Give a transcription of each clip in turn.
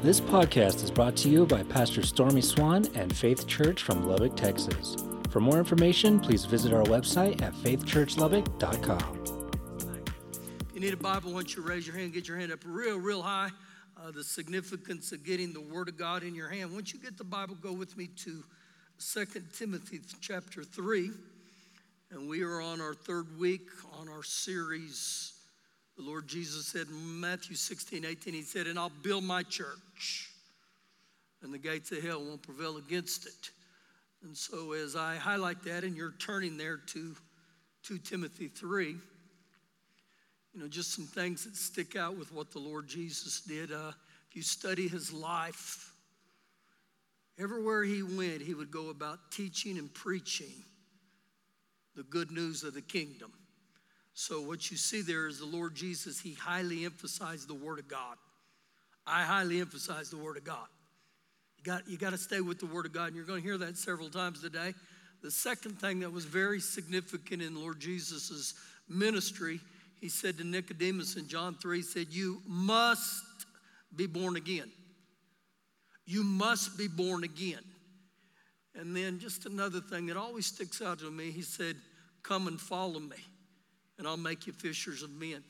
This podcast is brought to you by Pastor Stormy Swan and Faith Church from Lubbock, Texas. For more information, please visit our website at faithchurchlubbock.com. If you need a Bible, once you raise your hand, get your hand up real, real high. Uh, the significance of getting the Word of God in your hand. Once you get the Bible, go with me to 2 Timothy chapter 3. And we are on our third week on our series. The Lord Jesus said in Matthew 16, 18, He said, And I'll build my church, and the gates of hell won't prevail against it. And so, as I highlight that, and you're turning there to 2 Timothy 3, you know, just some things that stick out with what the Lord Jesus did. Uh, if you study his life, everywhere he went, he would go about teaching and preaching the good news of the kingdom. So, what you see there is the Lord Jesus, he highly emphasized the Word of God. I highly emphasize the Word of God. You got, you got to stay with the Word of God, and you're going to hear that several times today. The second thing that was very significant in Lord Jesus' ministry, he said to Nicodemus in John 3, he said, You must be born again. You must be born again. And then just another thing that always sticks out to me, he said, Come and follow me, and I'll make you fishers of men.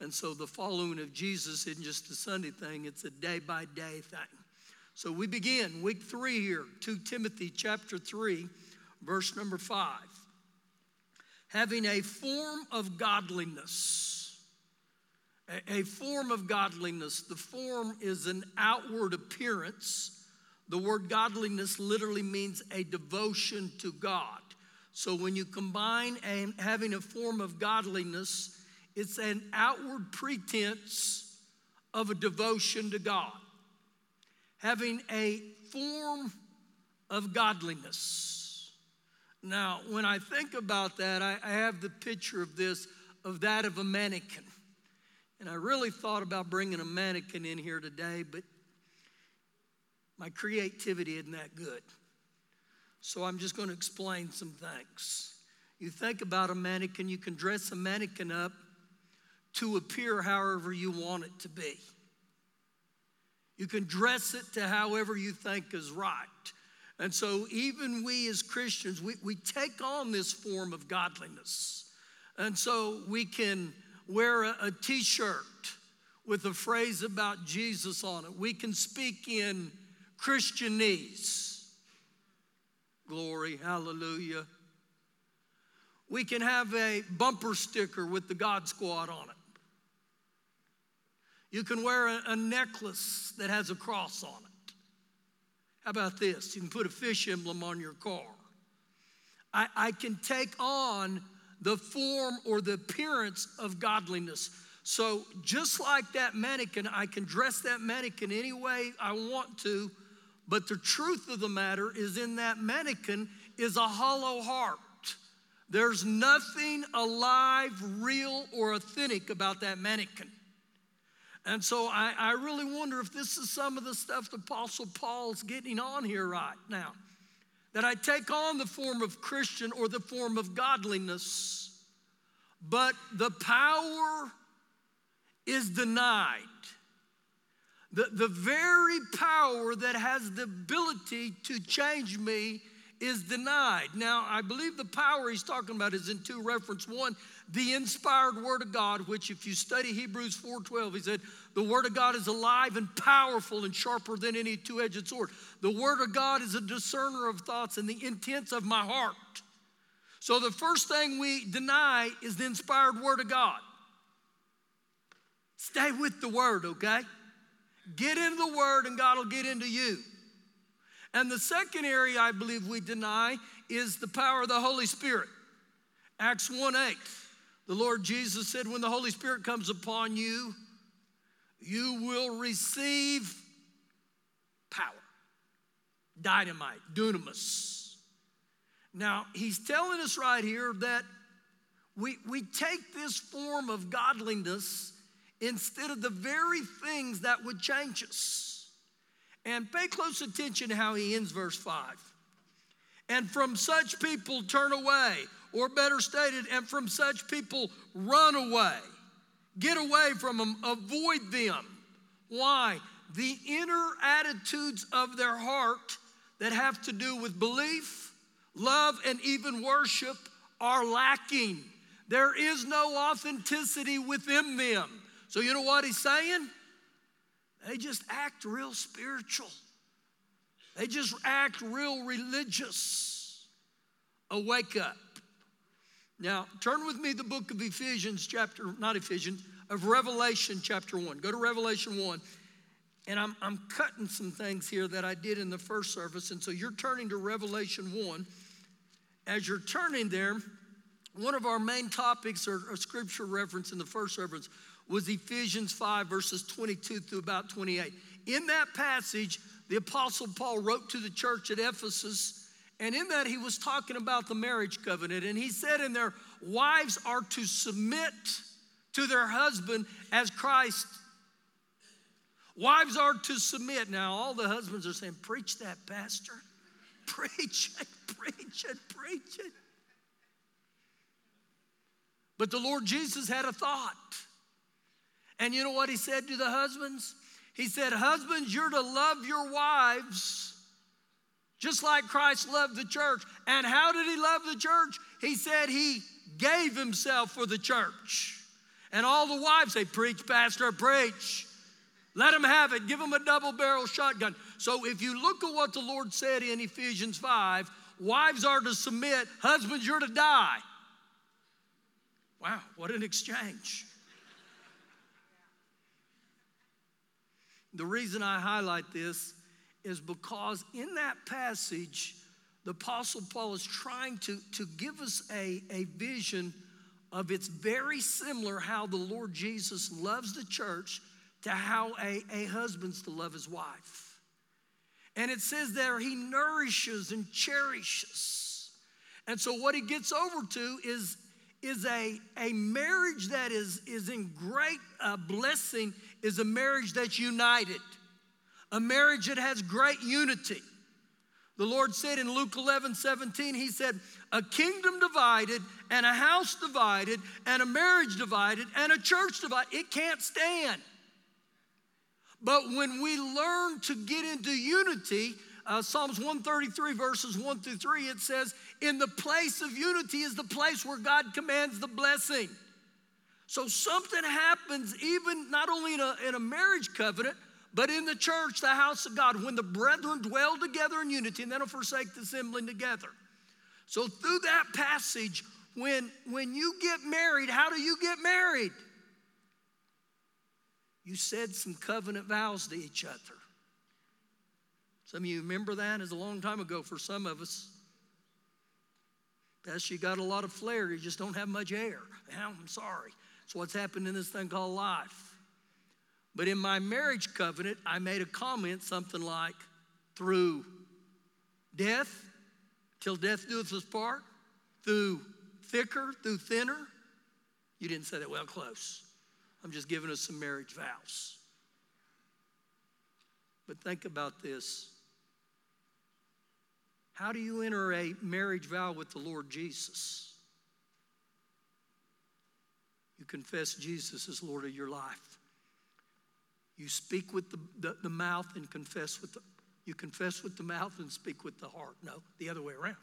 And so the following of Jesus isn't just a Sunday thing, it's a day by day thing. So we begin week three here, 2 Timothy chapter 3, verse number 5. Having a form of godliness. A, a form of godliness. The form is an outward appearance. The word godliness literally means a devotion to God. So when you combine having a form of godliness, it's an outward pretense of a devotion to God having a form of godliness. Now, when I think about that, I, I have the picture of this, of that of a mannequin. And I really thought about bringing a mannequin in here today, but my creativity isn't that good. So I'm just going to explain some things. You think about a mannequin, you can dress a mannequin up to appear however you want it to be. You can dress it to however you think is right. And so, even we as Christians, we, we take on this form of godliness. And so, we can wear a a t shirt with a phrase about Jesus on it. We can speak in Christianese. Glory, hallelujah. We can have a bumper sticker with the God Squad on it. You can wear a, a necklace that has a cross on it. How about this? You can put a fish emblem on your car. I, I can take on the form or the appearance of godliness. So, just like that mannequin, I can dress that mannequin any way I want to, but the truth of the matter is, in that mannequin is a hollow heart. There's nothing alive, real, or authentic about that mannequin. And so I, I really wonder if this is some of the stuff the Apostle Paul's getting on here right now. That I take on the form of Christian or the form of godliness, but the power is denied. The, the very power that has the ability to change me is denied. Now, I believe the power he's talking about is in two reference. One, the inspired word of God, which if you study Hebrews 4:12, he said, the word of God is alive and powerful and sharper than any two-edged sword. The word of God is a discerner of thoughts and the intents of my heart. So the first thing we deny is the inspired word of God. Stay with the word, okay? Get into the word and God will get into you. And the second area I believe we deny is the power of the Holy Spirit. Acts 1 8. The Lord Jesus said, When the Holy Spirit comes upon you, you will receive power, dynamite, dunamis. Now, he's telling us right here that we, we take this form of godliness instead of the very things that would change us. And pay close attention to how he ends verse 5. And from such people turn away, or better stated, and from such people run away. Get away from them, avoid them. Why? The inner attitudes of their heart that have to do with belief, love, and even worship are lacking. There is no authenticity within them. So, you know what he's saying? They just act real spiritual, they just act real religious. Awake up. Now, turn with me the book of Ephesians, chapter, not Ephesians, of Revelation, chapter 1. Go to Revelation 1. And I'm, I'm cutting some things here that I did in the first service. And so you're turning to Revelation 1. As you're turning there, one of our main topics or, or scripture reference in the first service was Ephesians 5, verses 22 through about 28. In that passage, the Apostle Paul wrote to the church at Ephesus, and in that he was talking about the marriage covenant. And he said in there, wives are to submit to their husband as Christ. Wives are to submit. Now, all the husbands are saying, Preach that, Pastor. Preach it, preach it, preach it. But the Lord Jesus had a thought. And you know what he said to the husbands? He said, Husbands, you're to love your wives just like Christ loved the church. And how did he love the church? He said he gave himself for the church. And all the wives say, Preach, Pastor, preach. Let them have it. Give them a double barrel shotgun. So if you look at what the Lord said in Ephesians 5, wives are to submit, husbands, you're to die. Wow, what an exchange. The reason I highlight this is because in that passage, the Apostle Paul is trying to, to give us a, a vision of it's very similar how the Lord Jesus loves the church to how a, a husband's to love his wife. And it says there, he nourishes and cherishes. And so what he gets over to is, is a, a marriage that is, is in great uh, blessing is a marriage that's united, a marriage that has great unity. The Lord said in Luke 11, 17, He said, A kingdom divided, and a house divided, and a marriage divided, and a church divided, it can't stand. But when we learn to get into unity, uh, Psalms 133, verses 1 through 3, it says, In the place of unity is the place where God commands the blessing. So something happens even not only in a, in a marriage covenant, but in the church, the house of God, when the brethren dwell together in unity and they don't forsake the assembling together. So through that passage, when, when you get married, how do you get married? You said some covenant vows to each other. Some of you remember that? It's a long time ago for some of us. Best you got a lot of flair, you just don't have much air. I'm sorry. What's happened in this thing called life. But in my marriage covenant, I made a comment something like, through death, till death doeth us part, through thicker, through thinner. You didn't say that well, close. I'm just giving us some marriage vows. But think about this. How do you enter a marriage vow with the Lord Jesus? You confess Jesus as Lord of your life. You speak with the, the, the mouth and confess with the, you confess with the mouth and speak with the heart. No, the other way around.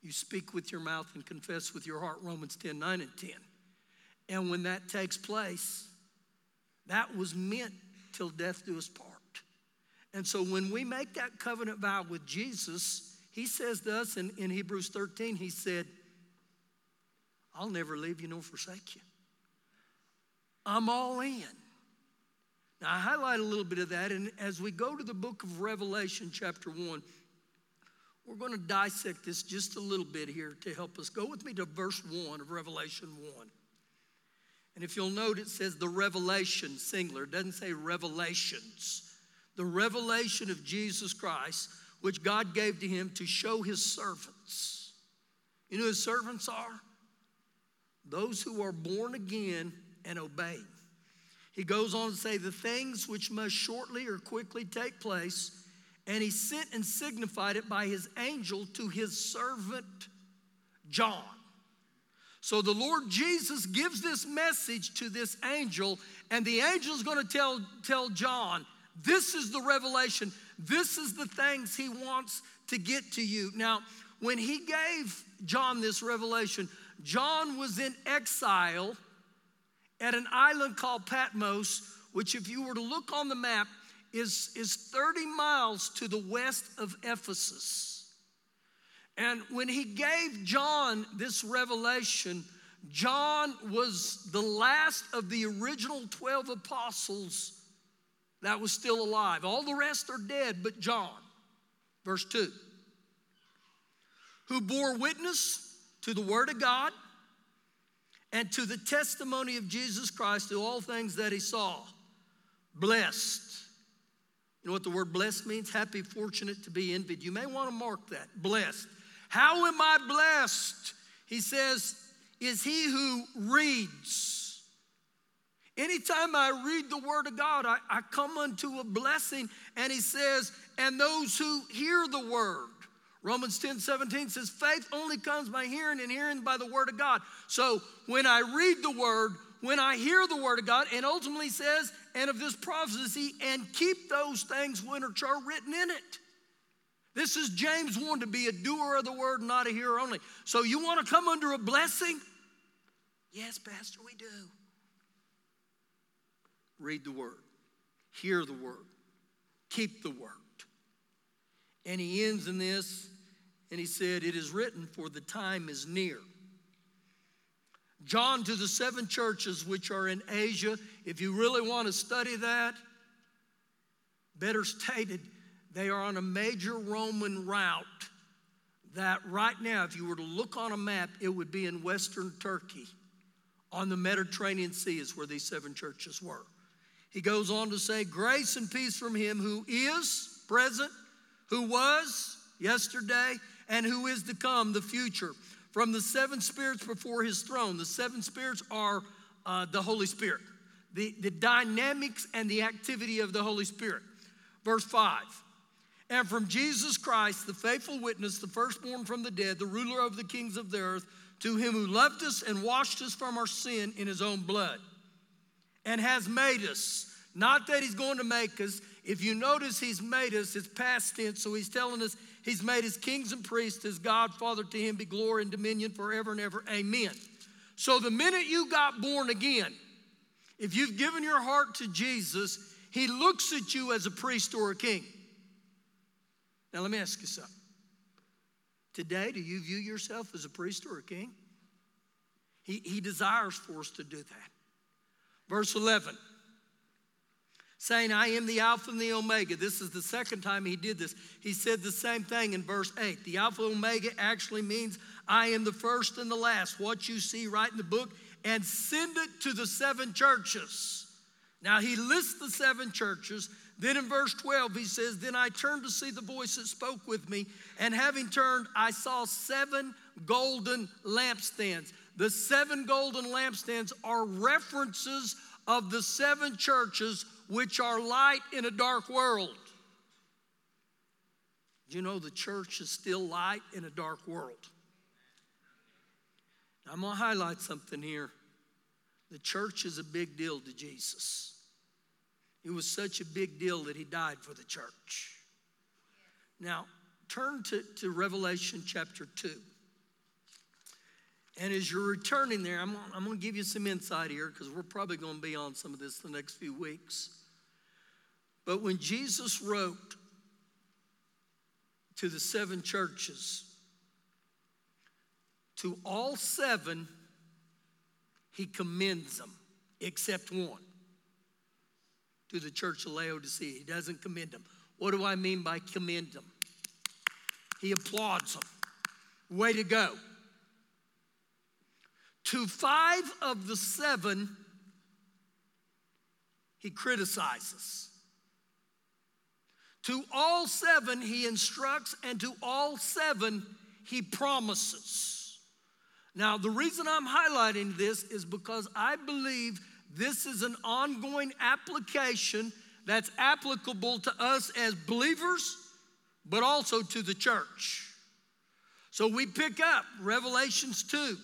You speak with your mouth and confess with your heart, Romans 10 9 and 10. And when that takes place, that was meant till death do us part. And so when we make that covenant vow with Jesus, he says to us in, in Hebrews 13, he said, I'll never leave you nor forsake you. I'm all in. Now, I highlight a little bit of that, and as we go to the book of Revelation, chapter 1, we're going to dissect this just a little bit here to help us. Go with me to verse 1 of Revelation 1. And if you'll note, it says the revelation, singular. It doesn't say revelations. The revelation of Jesus Christ, which God gave to him to show his servants. You know who his servants are? Those who are born again and obey. He goes on to say, the things which must shortly or quickly take place, and he sent and signified it by his angel to his servant John. So the Lord Jesus gives this message to this angel, and the angel is going to tell, tell John, this is the revelation. This is the things he wants to get to you. Now, when he gave John this revelation, John was in exile at an island called Patmos, which, if you were to look on the map, is, is 30 miles to the west of Ephesus. And when he gave John this revelation, John was the last of the original 12 apostles that was still alive. All the rest are dead but John. Verse 2 Who bore witness to the Word of God and to the testimony of Jesus Christ to all things that he saw. Blessed. You know what the word blessed means? Happy, fortunate, to be envied. You may want to mark that. Blessed. How am I blessed? He says, is he who reads. Anytime I read the word of God, I, I come unto a blessing. And he says, and those who hear the word. Romans 10 17 says, faith only comes by hearing, and hearing by the word of God. So when I read the word, when I hear the word of God, and ultimately says, and of this prophecy, and keep those things which are written in it. This is James 1 to be a doer of the word, not a hearer only. So you want to come under a blessing? Yes, Pastor, we do. Read the word, hear the word, keep the word. And he ends in this, and he said, It is written, for the time is near. John to the seven churches which are in Asia. If you really want to study that, better stated, they are on a major Roman route that right now, if you were to look on a map, it would be in western Turkey. On the Mediterranean Sea is where these seven churches were. He goes on to say, Grace and peace from him who is present, who was yesterday, and who is to come, the future from the seven spirits before his throne. The seven spirits are uh, the Holy Spirit, the, the dynamics and the activity of the Holy Spirit. Verse 5 And from Jesus Christ, the faithful witness, the firstborn from the dead, the ruler of the kings of the earth, to him who loved us and washed us from our sin in his own blood, and has made us. Not that he's going to make us. If you notice, he's made us, it's past tense, so he's telling us He's made his kings and priests, his God, Father, to him be glory and dominion forever and ever. Amen. So the minute you got born again, if you've given your heart to Jesus, he looks at you as a priest or a king. Now, let me ask you something. Today, do you view yourself as a priest or a king? He, he desires for us to do that. Verse 11 saying, I am the Alpha and the Omega. This is the second time he did this. He said the same thing in verse 8. The Alpha and Omega actually means I am the first and the last, what you see right in the book, and send it to the seven churches. Now he lists the seven churches. Then in verse 12, he says, Then I turned to see the voice that spoke with me, and having turned, I saw seven golden lampstands. The seven golden lampstands are references of the seven churches which are light in a dark world. You know, the church is still light in a dark world. Now, I'm going to highlight something here. The church is a big deal to Jesus. It was such a big deal that he died for the church. Now, turn to, to Revelation chapter 2. And as you're returning there, I'm, I'm going to give you some insight here because we're probably going to be on some of this the next few weeks. But when Jesus wrote to the seven churches, to all seven, he commends them, except one. To the church of Laodicea, he doesn't commend them. What do I mean by commend them? He applauds them. Way to go. To five of the seven, he criticizes. To all seven, he instructs, and to all seven, he promises. Now, the reason I'm highlighting this is because I believe this is an ongoing application that's applicable to us as believers, but also to the church. So we pick up Revelations 2,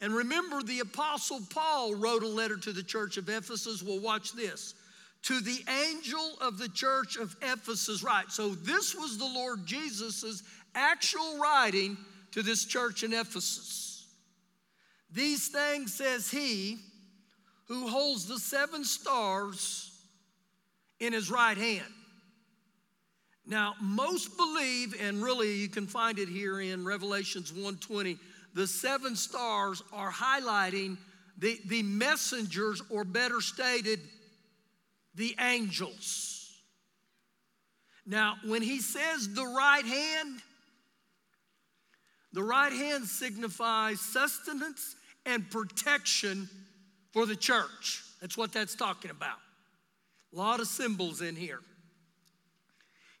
And remember, the Apostle Paul wrote a letter to the church of Ephesus. Well, watch this. To the angel of the church of Ephesus, right? So this was the Lord Jesus' actual writing to this church in Ephesus. These things says he who holds the seven stars in his right hand. Now, most believe, and really you can find it here in Revelations 120, the seven stars are highlighting the, the messengers, or better stated, the angels. Now, when he says the right hand, the right hand signifies sustenance and protection for the church. That's what that's talking about. A lot of symbols in here.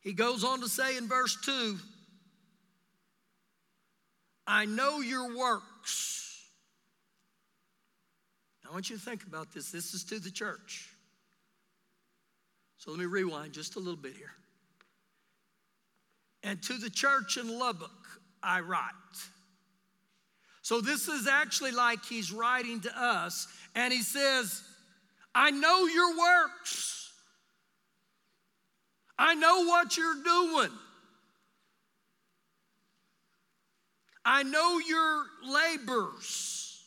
He goes on to say in verse 2 I know your works. I want you to think about this. This is to the church. So let me rewind just a little bit here. And to the church in Lubbock, I write. So this is actually like he's writing to us, and he says, I know your works. I know what you're doing. I know your labors.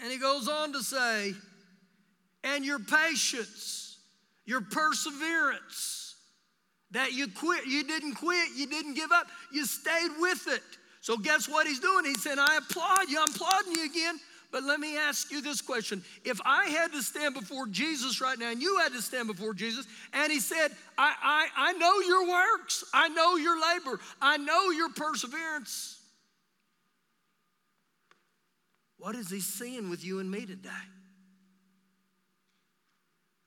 And he goes on to say, and your patience, your perseverance, that you quit, you didn't quit, you didn't give up, you stayed with it. So, guess what he's doing? He said, I applaud you, I'm applauding you again. But let me ask you this question. If I had to stand before Jesus right now, and you had to stand before Jesus, and he said, I, I, I know your works, I know your labor, I know your perseverance. What is he seeing with you and me today?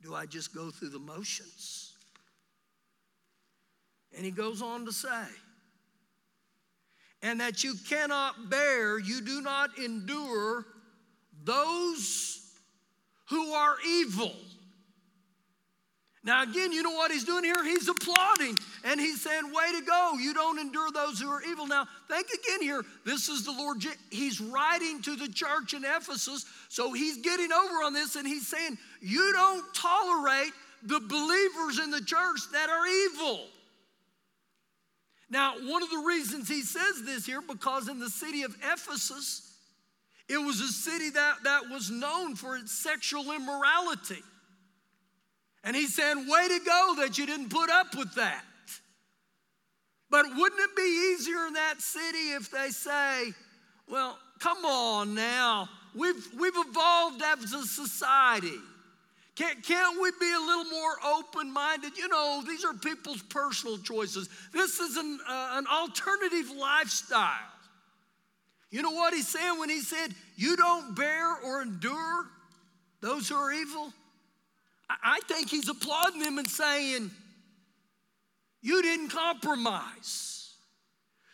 Do I just go through the motions? And he goes on to say, and that you cannot bear, you do not endure those who are evil. Now, again, you know what he's doing here? He's applauding and he's saying, Way to go. You don't endure those who are evil. Now, think again here. This is the Lord. He's writing to the church in Ephesus. So he's getting over on this and he's saying, You don't tolerate the believers in the church that are evil. Now, one of the reasons he says this here, because in the city of Ephesus, it was a city that, that was known for its sexual immorality. And he's saying, Way to go that you didn't put up with that. But wouldn't it be easier in that city if they say, Well, come on now, we've, we've evolved as a society. Can't, can't we be a little more open minded? You know, these are people's personal choices. This is an, uh, an alternative lifestyle. You know what he's saying when he said, You don't bear or endure those who are evil? I think he's applauding them and saying, You didn't compromise.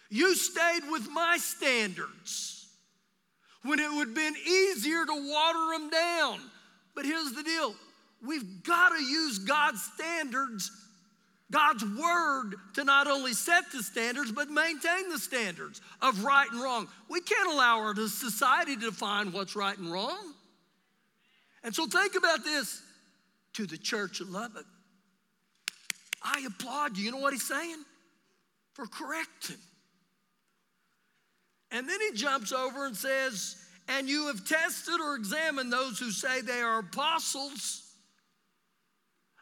You stayed with my standards when it would have been easier to water them down. But here's the deal we've got to use God's standards, God's word, to not only set the standards, but maintain the standards of right and wrong. We can't allow our society to define what's right and wrong. And so think about this to the church of Lubbock. I applaud you. You know what he's saying? For correcting. And then he jumps over and says, And you have tested or examined those who say they are apostles,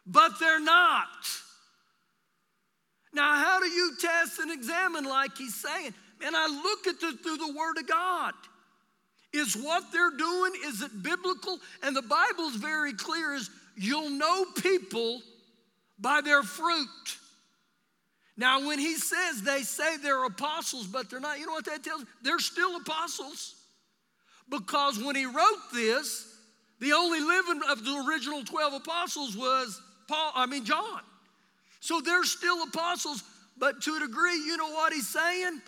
but they're not. Now, how do you test and examine like he's saying? And I look at the through the Word of God. Is what they're doing, is it biblical? And the Bible's very clear is You'll know people by their fruit. Now, when he says they say they're apostles, but they're not, you know what that tells? They're still apostles. Because when he wrote this, the only living of the original 12 apostles was Paul, I mean, John. So they're still apostles, but to a degree, you know what he's saying?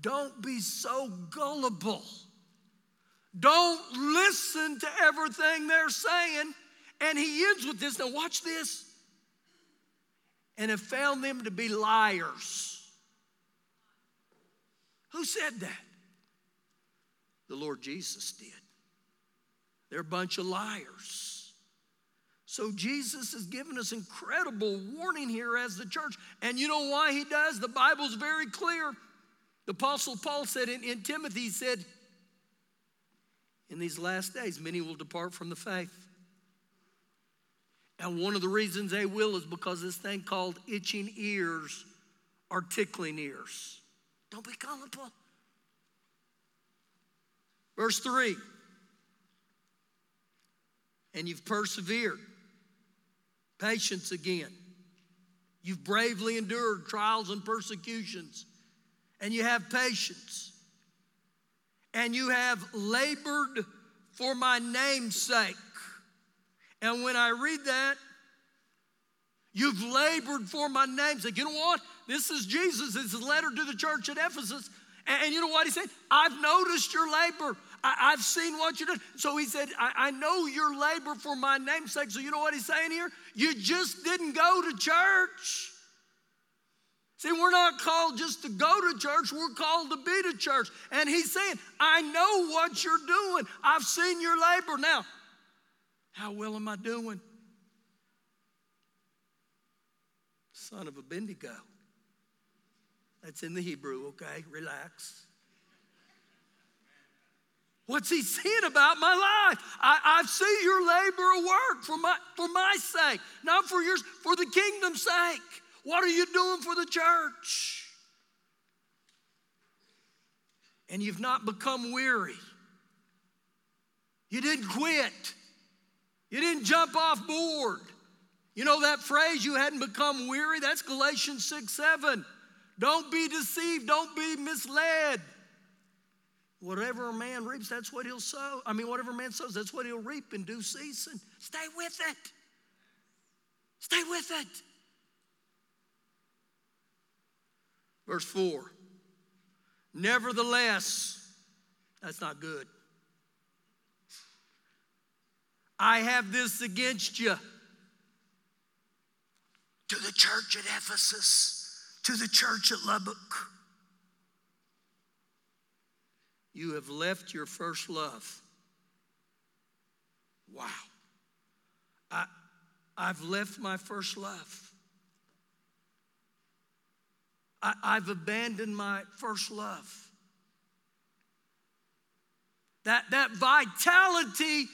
Don't be so gullible. Don't listen to everything they're saying and he ends with this. Now, watch this. And have found them to be liars. Who said that? the Lord Jesus did. They're a bunch of liars. So Jesus has given us incredible warning here as the church. And you know why he does? The Bible's very clear. The Apostle Paul said in, in Timothy, he said, In these last days, many will depart from the faith. And one of the reasons they will is because this thing called itching ears are tickling ears. Don't be gullible. Verse 3 And you've persevered, patience again. You've bravely endured trials and persecutions, and you have patience. And you have labored for my name's sake and when I read that, you've labored for my name's sake. You know what? This is Jesus. It's a letter to the church at Ephesus. And you know what he said? I've noticed your labor. I, have seen what you did. So he said, I, I know your labor for my name's sake. So you know what he's saying here? You just didn't go to church. See, we're not called just to go to church, we're called to be to church. And he's saying, I know what you're doing. I've seen your labor. Now, how well am I doing? Son of a Bendigo. That's in the Hebrew, okay? Relax. What's he saying about my life? I, I see your labor of work for my, for my sake, not for yours, for the kingdom's sake. What are you doing for the church? And you've not become weary. You didn't quit. You didn't jump off board. You know that phrase, you hadn't become weary? That's Galatians 6 7. Don't be deceived, don't be misled. Whatever a man reaps, that's what he'll sow. I mean, whatever man sows, that's what he'll reap in due season. Stay with it. Stay with it. Verse 4 Nevertheless, that's not good. I have this against you. To the church at Ephesus, to the church at Lubbock. You have left your first love. Wow. I, I've left my first love. I, I've abandoned my first love. That, that vitality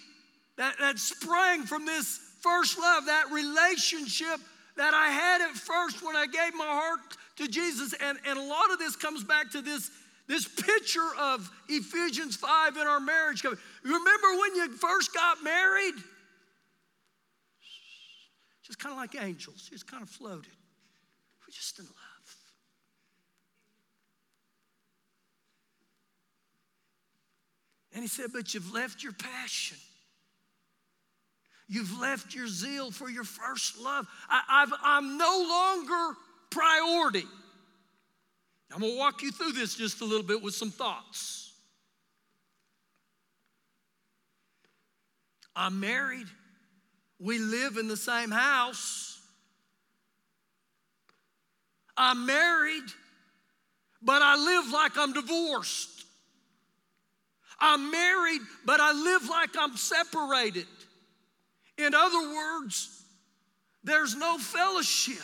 that, that sprang from this first love, that relationship that I had at first when I gave my heart to Jesus. And, and a lot of this comes back to this, this picture of Ephesians 5 in our marriage. Remember when you first got married? Just kind of like angels, just kind of floated. We're just in love. And he said, But you've left your passion. You've left your zeal for your first love. I, am no longer priority. I'm going to walk you through this just a little bit with some thoughts. I'm married. We live in the same house. I'm married, but I live like I'm divorced. I'm married, but I live like I'm separated. In other words, there's no fellowship.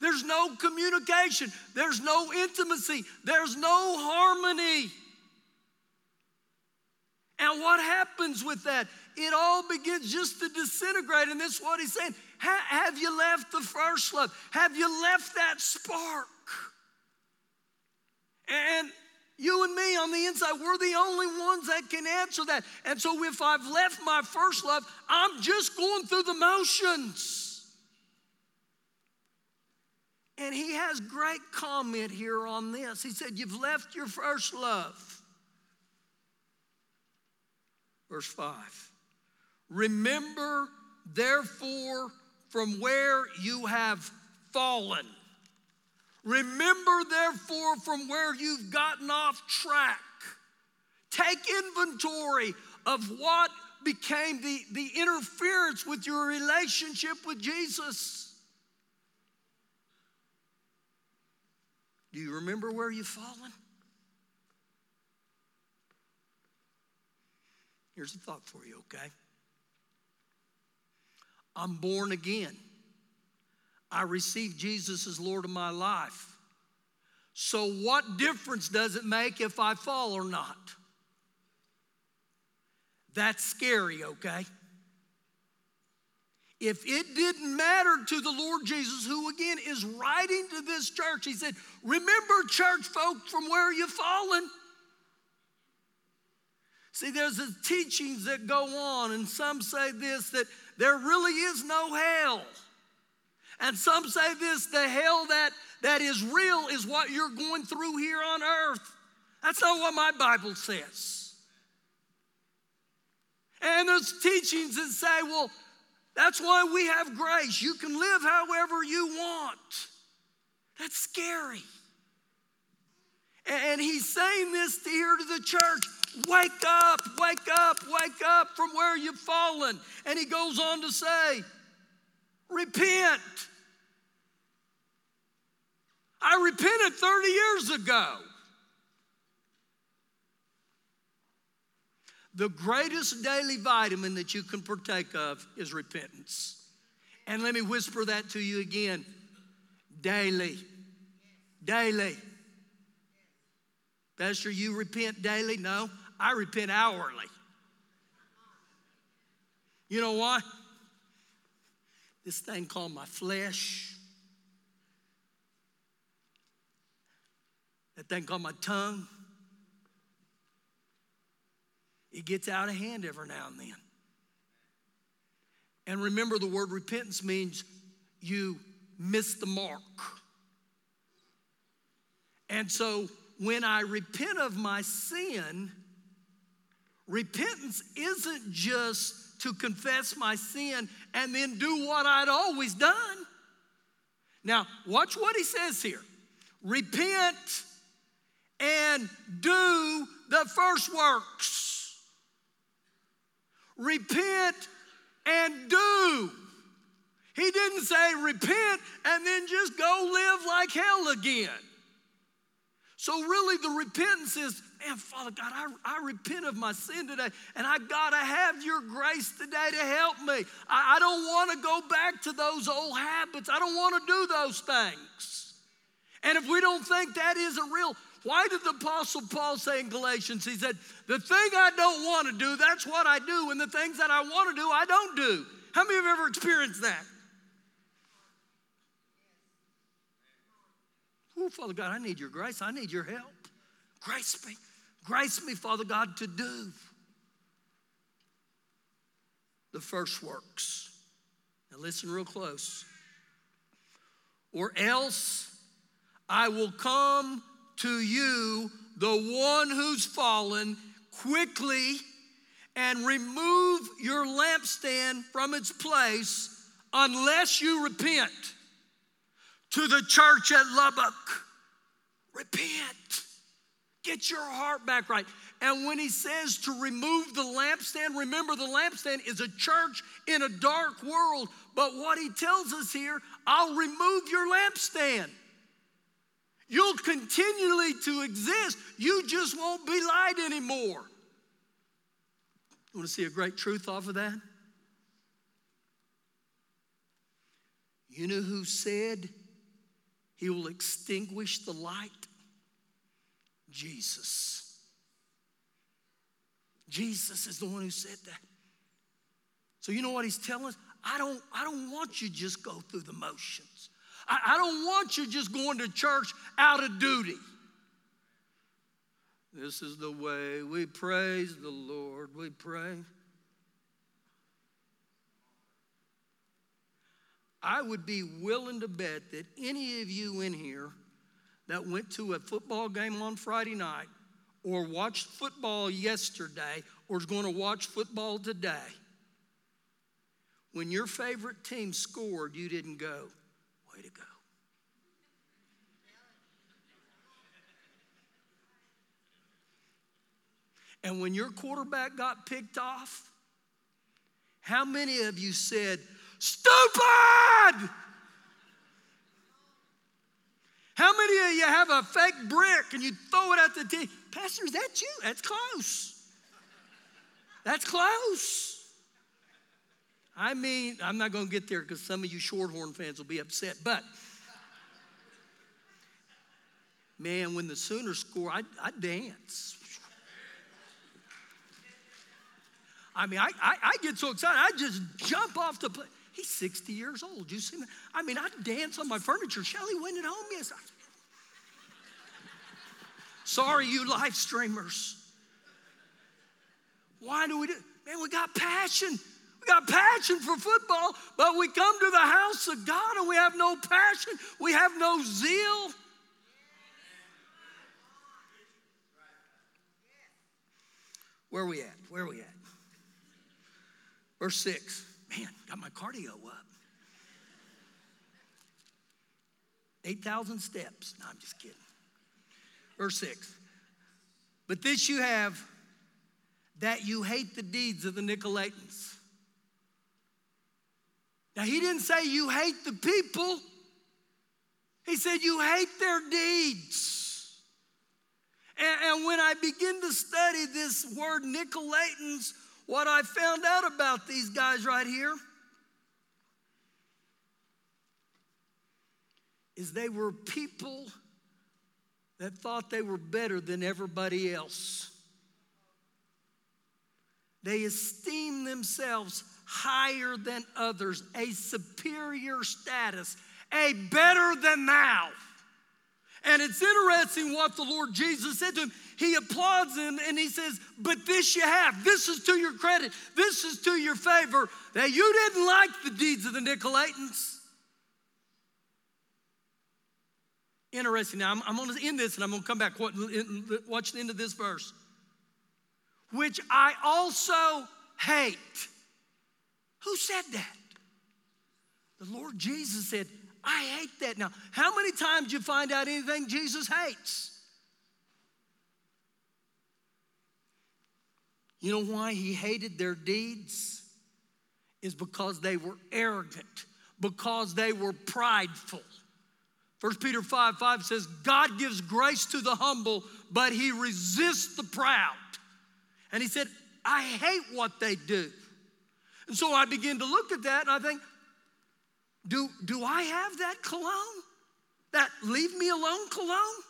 There's no communication. There's no intimacy. There's no harmony. And what happens with that? It all begins just to disintegrate. And this is what he's saying. Ha- have you left the first love? Have you left that spark? And you and me on the inside, we're the only ones that can answer that. And so if I've left my first love, I'm just going through the motions. And he has great comment here on this. He said, You've left your first love. Verse 5 Remember, therefore, from where you have fallen. Remember, therefore, from where you've gotten off track. Take inventory of what became the, the interference with your relationship with Jesus. Do you remember where you've fallen? Here's a thought for you, okay? I'm born again. I received Jesus as Lord of my life. So, what difference does it make if I fall or not? That's scary, okay? If it didn't matter to the Lord Jesus, who again is writing to this church, he said, Remember, church folk, from where you've fallen. See, there's the teachings that go on, and some say this that there really is no hell. And some say this the hell that, that is real is what you're going through here on earth. That's not what my Bible says. And there's teachings that say, well, that's why we have grace. You can live however you want. That's scary. And he's saying this to here to the church wake up, wake up, wake up from where you've fallen. And he goes on to say, repent. I repented 30 years ago. The greatest daily vitamin that you can partake of is repentance. And let me whisper that to you again daily. Daily. Pastor, you repent daily? No, I repent hourly. You know why? This thing called my flesh, that thing called my tongue, it gets out of hand every now and then. And remember, the word repentance means you miss the mark. And so when I repent of my sin, repentance isn't just to confess my sin and then do what I'd always done. Now, watch what he says here repent and do the first works repent and do. He didn't say repent and then just go live like hell again. So, really, the repentance is, man, Father God, I, I repent of my sin today, and I got to have your grace today to help me. I, I don't want to go back to those old habits, I don't want to do those things. And if we don't think that is a real, why did the Apostle Paul say in Galatians, he said, The thing I don't want to do, that's what I do, and the things that I want to do, I don't do. How many of you have ever experienced that? Oh, Father God, I need your grace. I need your help. Grace me. Grace me, Father God, to do the first works. Now, listen real close. Or else I will come to you, the one who's fallen, quickly and remove your lampstand from its place unless you repent. To the church at Lubbock, repent. Get your heart back right. And when he says to remove the lampstand, remember the lampstand is a church in a dark world. But what he tells us here, I'll remove your lampstand. You'll continually to exist. You just won't be light anymore. You want to see a great truth off of that? You know who said he will extinguish the light? Jesus. Jesus is the one who said that. So you know what he's telling us? I don't, I don't want you just go through the motions. I, I don't want you just going to church out of duty. This is the way we praise the Lord. We pray. I would be willing to bet that any of you in here that went to a football game on Friday night or watched football yesterday or is going to watch football today, when your favorite team scored, you didn't go. Way to go. And when your quarterback got picked off, how many of you said, Stupid! How many of you have a fake brick and you throw it at the team? Pastor, is that you? That's close. That's close. I mean, I'm not going to get there because some of you Shorthorn fans will be upset, but man, when the Sooners score, I, I dance. I mean, I, I, I, get so excited, I just jump off the plane. He's 60 years old. You see me? I mean, I dance on my furniture. Shelly went at home. Yes. Sorry, you live streamers. Why do we do? Man, we got passion. We got passion for football, but we come to the house of God and we have no passion. We have no zeal. Where are we at? Where are we at? Verse 6. Man, got my cardio up. 8,000 steps. No, I'm just kidding. Verse 6. But this you have that you hate the deeds of the Nicolaitans. Now, he didn't say you hate the people, he said you hate their deeds. And, and when I begin to study this word Nicolaitans, what I found out about these guys right here is they were people that thought they were better than everybody else. They esteemed themselves higher than others, a superior status, a better than thou. And it's interesting what the Lord Jesus said to him. He applauds him and he says, But this you have. This is to your credit. This is to your favor that you didn't like the deeds of the Nicolaitans. Interesting. Now, I'm, I'm going to end this and I'm going to come back. Watch the end of this verse. Which I also hate. Who said that? The Lord Jesus said, I hate that. Now, how many times you find out anything Jesus hates? You know why he hated their deeds? Is because they were arrogant, because they were prideful. 1 Peter 5 5 says, God gives grace to the humble, but he resists the proud. And he said, I hate what they do. And so I begin to look at that and I think, do, do I have that cologne? That leave me alone cologne?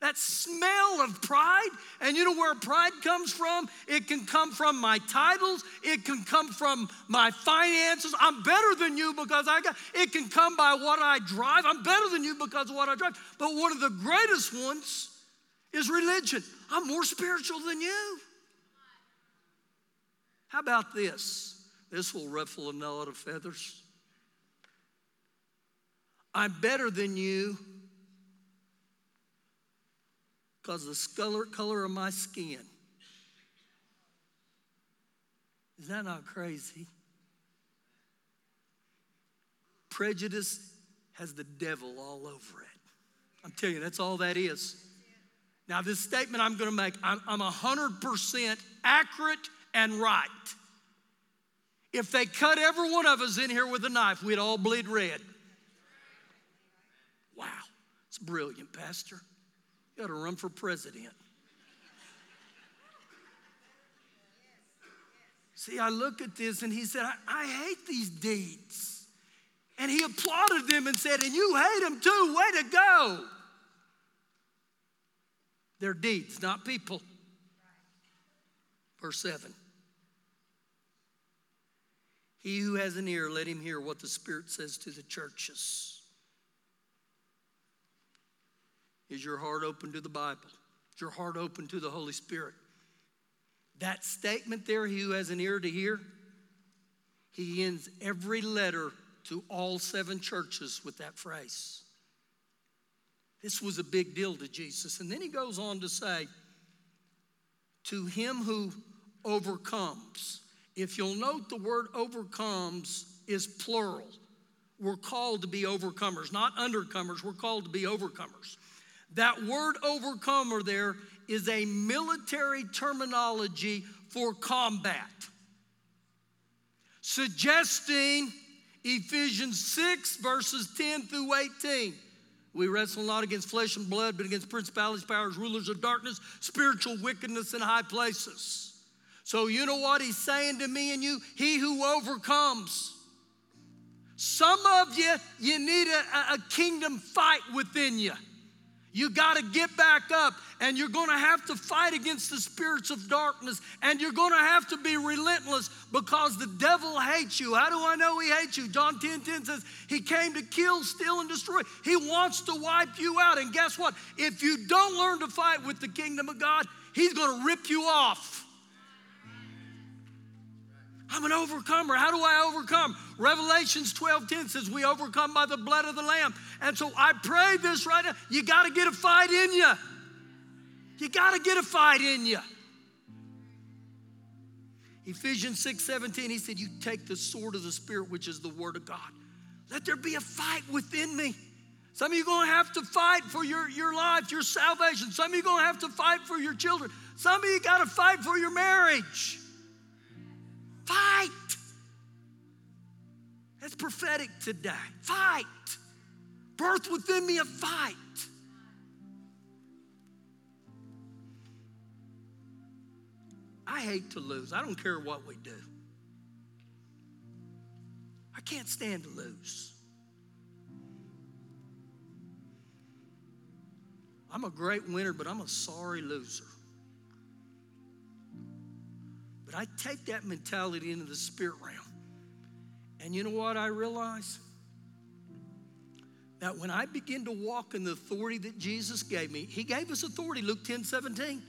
That smell of pride. And you know where pride comes from? It can come from my titles, it can come from my finances. I'm better than you because I got it can come by what I drive. I'm better than you because of what I drive. But one of the greatest ones is religion. I'm more spiritual than you. How about this? This will ruffle a lot of feathers. I'm better than you because of the color, color of my skin. Is that not crazy? Prejudice has the devil all over it. I'm telling you, that's all that is. Now, this statement I'm going to make, I'm, I'm 100% accurate and right. If they cut every one of us in here with a knife, we'd all bleed red. It's brilliant, Pastor. You ought to run for president. See, I look at this and he said, I, I, hate these deeds. And he applauded them and said, And you hate them too. Way to go. They're deeds, not people. Verse 7. He who has an ear, let him hear what the Spirit says to the churches. Is your heart open to the Bible? Is your heart open to the Holy Spirit? That statement there, he who has an ear to hear, he ends every letter to all seven churches with that phrase. This was a big deal to Jesus. And then he goes on to say, To him who overcomes. If you'll note, the word overcomes is plural. We're called to be overcomers, not undercomers. We're called to be overcomers. That word overcomer there is a military terminology for combat, suggesting Ephesians 6, verses 10 through 18. We wrestle not against flesh and blood, but against principalities, powers, rulers of darkness, spiritual wickedness in high places. So, you know what he's saying to me and you? He who overcomes. Some of you, you need a, a kingdom fight within you. You got to get back up and you're going to have to fight against the spirits of darkness and you're going to have to be relentless because the devil hates you. How do I know he hates you? John 10 10 says he came to kill, steal, and destroy. He wants to wipe you out. And guess what? If you don't learn to fight with the kingdom of God, he's going to rip you off. I'm an overcomer. How do I overcome? Revelations 12 10 says, We overcome by the blood of the Lamb. And so I pray this right now. You got to get a fight in you. You got to get a fight in you. Ephesians 6 17, he said, You take the sword of the Spirit, which is the Word of God. Let there be a fight within me. Some of you are going to have to fight for your, your life, your salvation. Some of you are going to have to fight for your children. Some of you got to fight for your marriage. Fight. That's prophetic today. Fight. Birth within me a fight. I hate to lose. I don't care what we do. I can't stand to lose. I'm a great winner, but I'm a sorry loser. But I take that mentality into the spirit realm. And you know what I realize? That when I begin to walk in the authority that Jesus gave me, He gave us authority, Luke 10 17.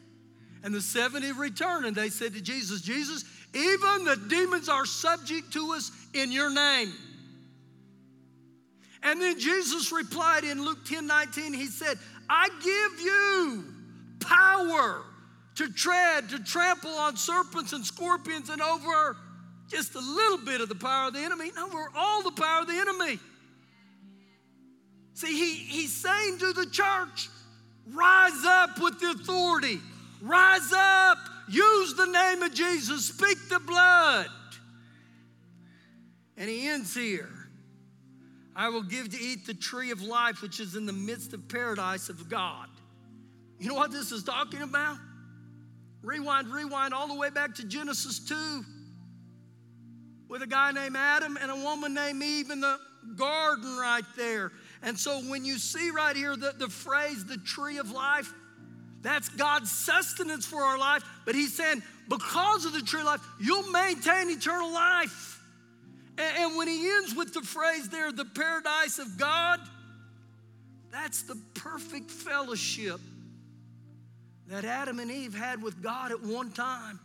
And the 70 returned and they said to Jesus, Jesus, even the demons are subject to us in your name. And then Jesus replied in Luke 10 19, He said, I give you power to tread, to trample on serpents and scorpions and over just a little bit of the power of the enemy, and over all the power of the enemy. See, he, he's saying to the church, rise up with the authority, rise up, use the name of Jesus, speak the blood. And he ends here. I will give to eat the tree of life, which is in the midst of paradise of God. You know what this is talking about? Rewind, rewind all the way back to Genesis 2 with a guy named Adam and a woman named Eve in the garden right there. And so when you see right here the, the phrase, the tree of life, that's God's sustenance for our life. But He's saying, because of the tree of life, you'll maintain eternal life. And, and when He ends with the phrase there, the paradise of God, that's the perfect fellowship that Adam and Eve had with God at one time.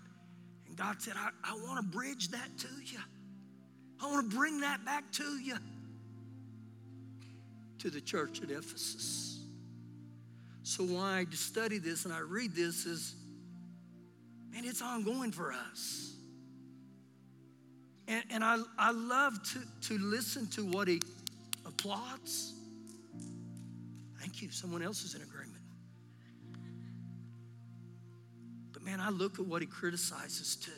And God said, I, I want to bridge that to you. I want to bring that back to you, to the church at Ephesus. So why I study this and I read this is, man, it's ongoing for us. And, and I, I love to, to listen to what he applauds. Thank you. Someone else is in agreement. But man, I look at what he criticizes too.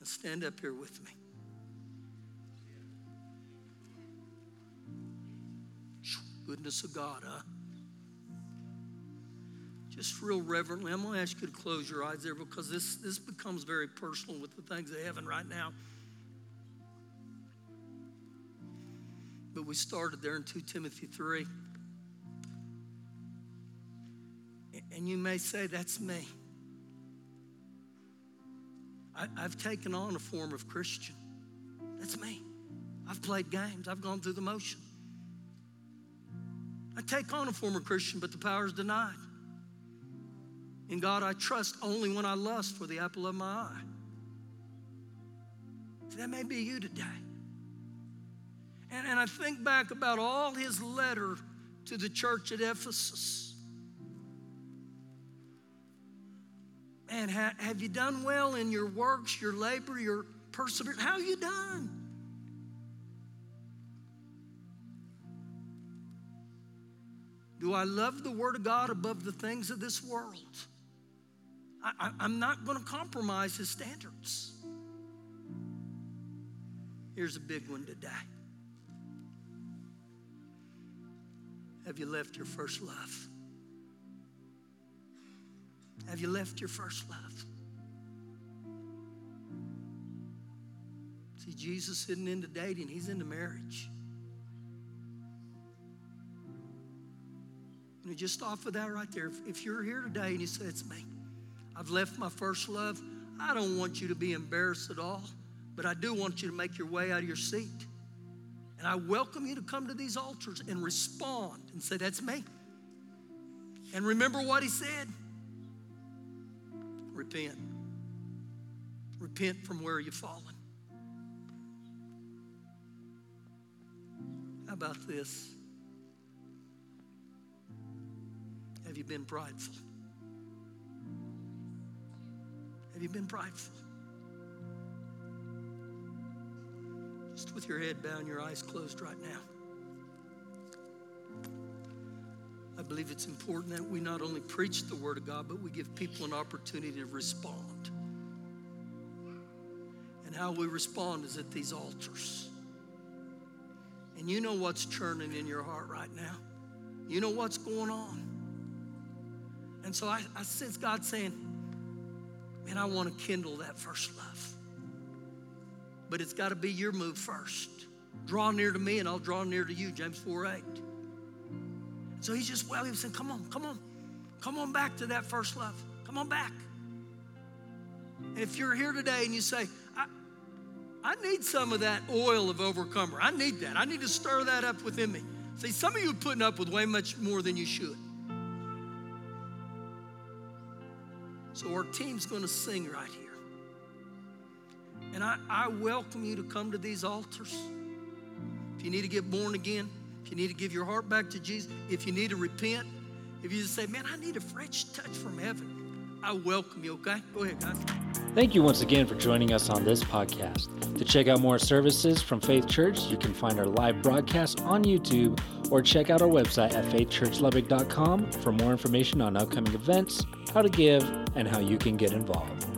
Now stand up here with me. Goodness of God, huh? Just real reverently, I'm going to ask you to close your eyes there because this, this becomes very personal with the things of heaven right now. But we started there in 2 Timothy 3. And you may say, That's me. I, have taken on a form of Christian. That's me. I've played games, I've gone through the motion. I take on a form of Christian, but the power is denied. In God, I trust only when I lust for the apple of my eye. See, that may be you today. And, and I think back about all his letter to the church at Ephesus. And ha- have you done well in your works, your labor, your perseverance? How you done? Do I love the Word of God above the things of this world? I, am not going to compromise His standards. Here's a big one today. Have you left your first love? Have you left your first love? See, Jesus isn't into dating, he's into marriage. And just off of that right there, if, if you're here today and you say, It's me, I've left my first love, I don't want you to be embarrassed at all, but I do want you to make your way out of your seat. And I welcome you to come to these altars and respond and say, That's me. And remember what he said repent. Repent from where you've fallen. How about this? Have you been prideful? Have you been prideful? Just with your head bowed and your eyes closed right now. I believe it's important that we not only preach the Word of God, but we give people an opportunity to respond. And how we respond is at these altars. And you know what's churning in your heart right now. You know what's going on. And so I, I sense God saying, Man, I want to kindle that first love. But it's got to be your move first. Draw near to me and I'll draw near to you, James 4 8. So he's just, well, he was saying, come on, come on, come on back to that first love. Come on back. And if you're here today and you say, I, I need some of that oil of overcomer, I need that. I need to stir that up within me. See, some of you are putting up with way much more than you should. So our team's going to sing right here. And I, I welcome you to come to these altars. If you need to get born again, if you need to give your heart back to Jesus, if you need to repent, if you just say, man, I need a fresh touch from heaven, I welcome you, okay? Go ahead, guys. Thank you once again for joining us on this podcast. To check out more services from Faith Church, you can find our live broadcast on YouTube or check out our website at faithchurchlubbock.com for more information on upcoming events, how to give, and how you can get involved.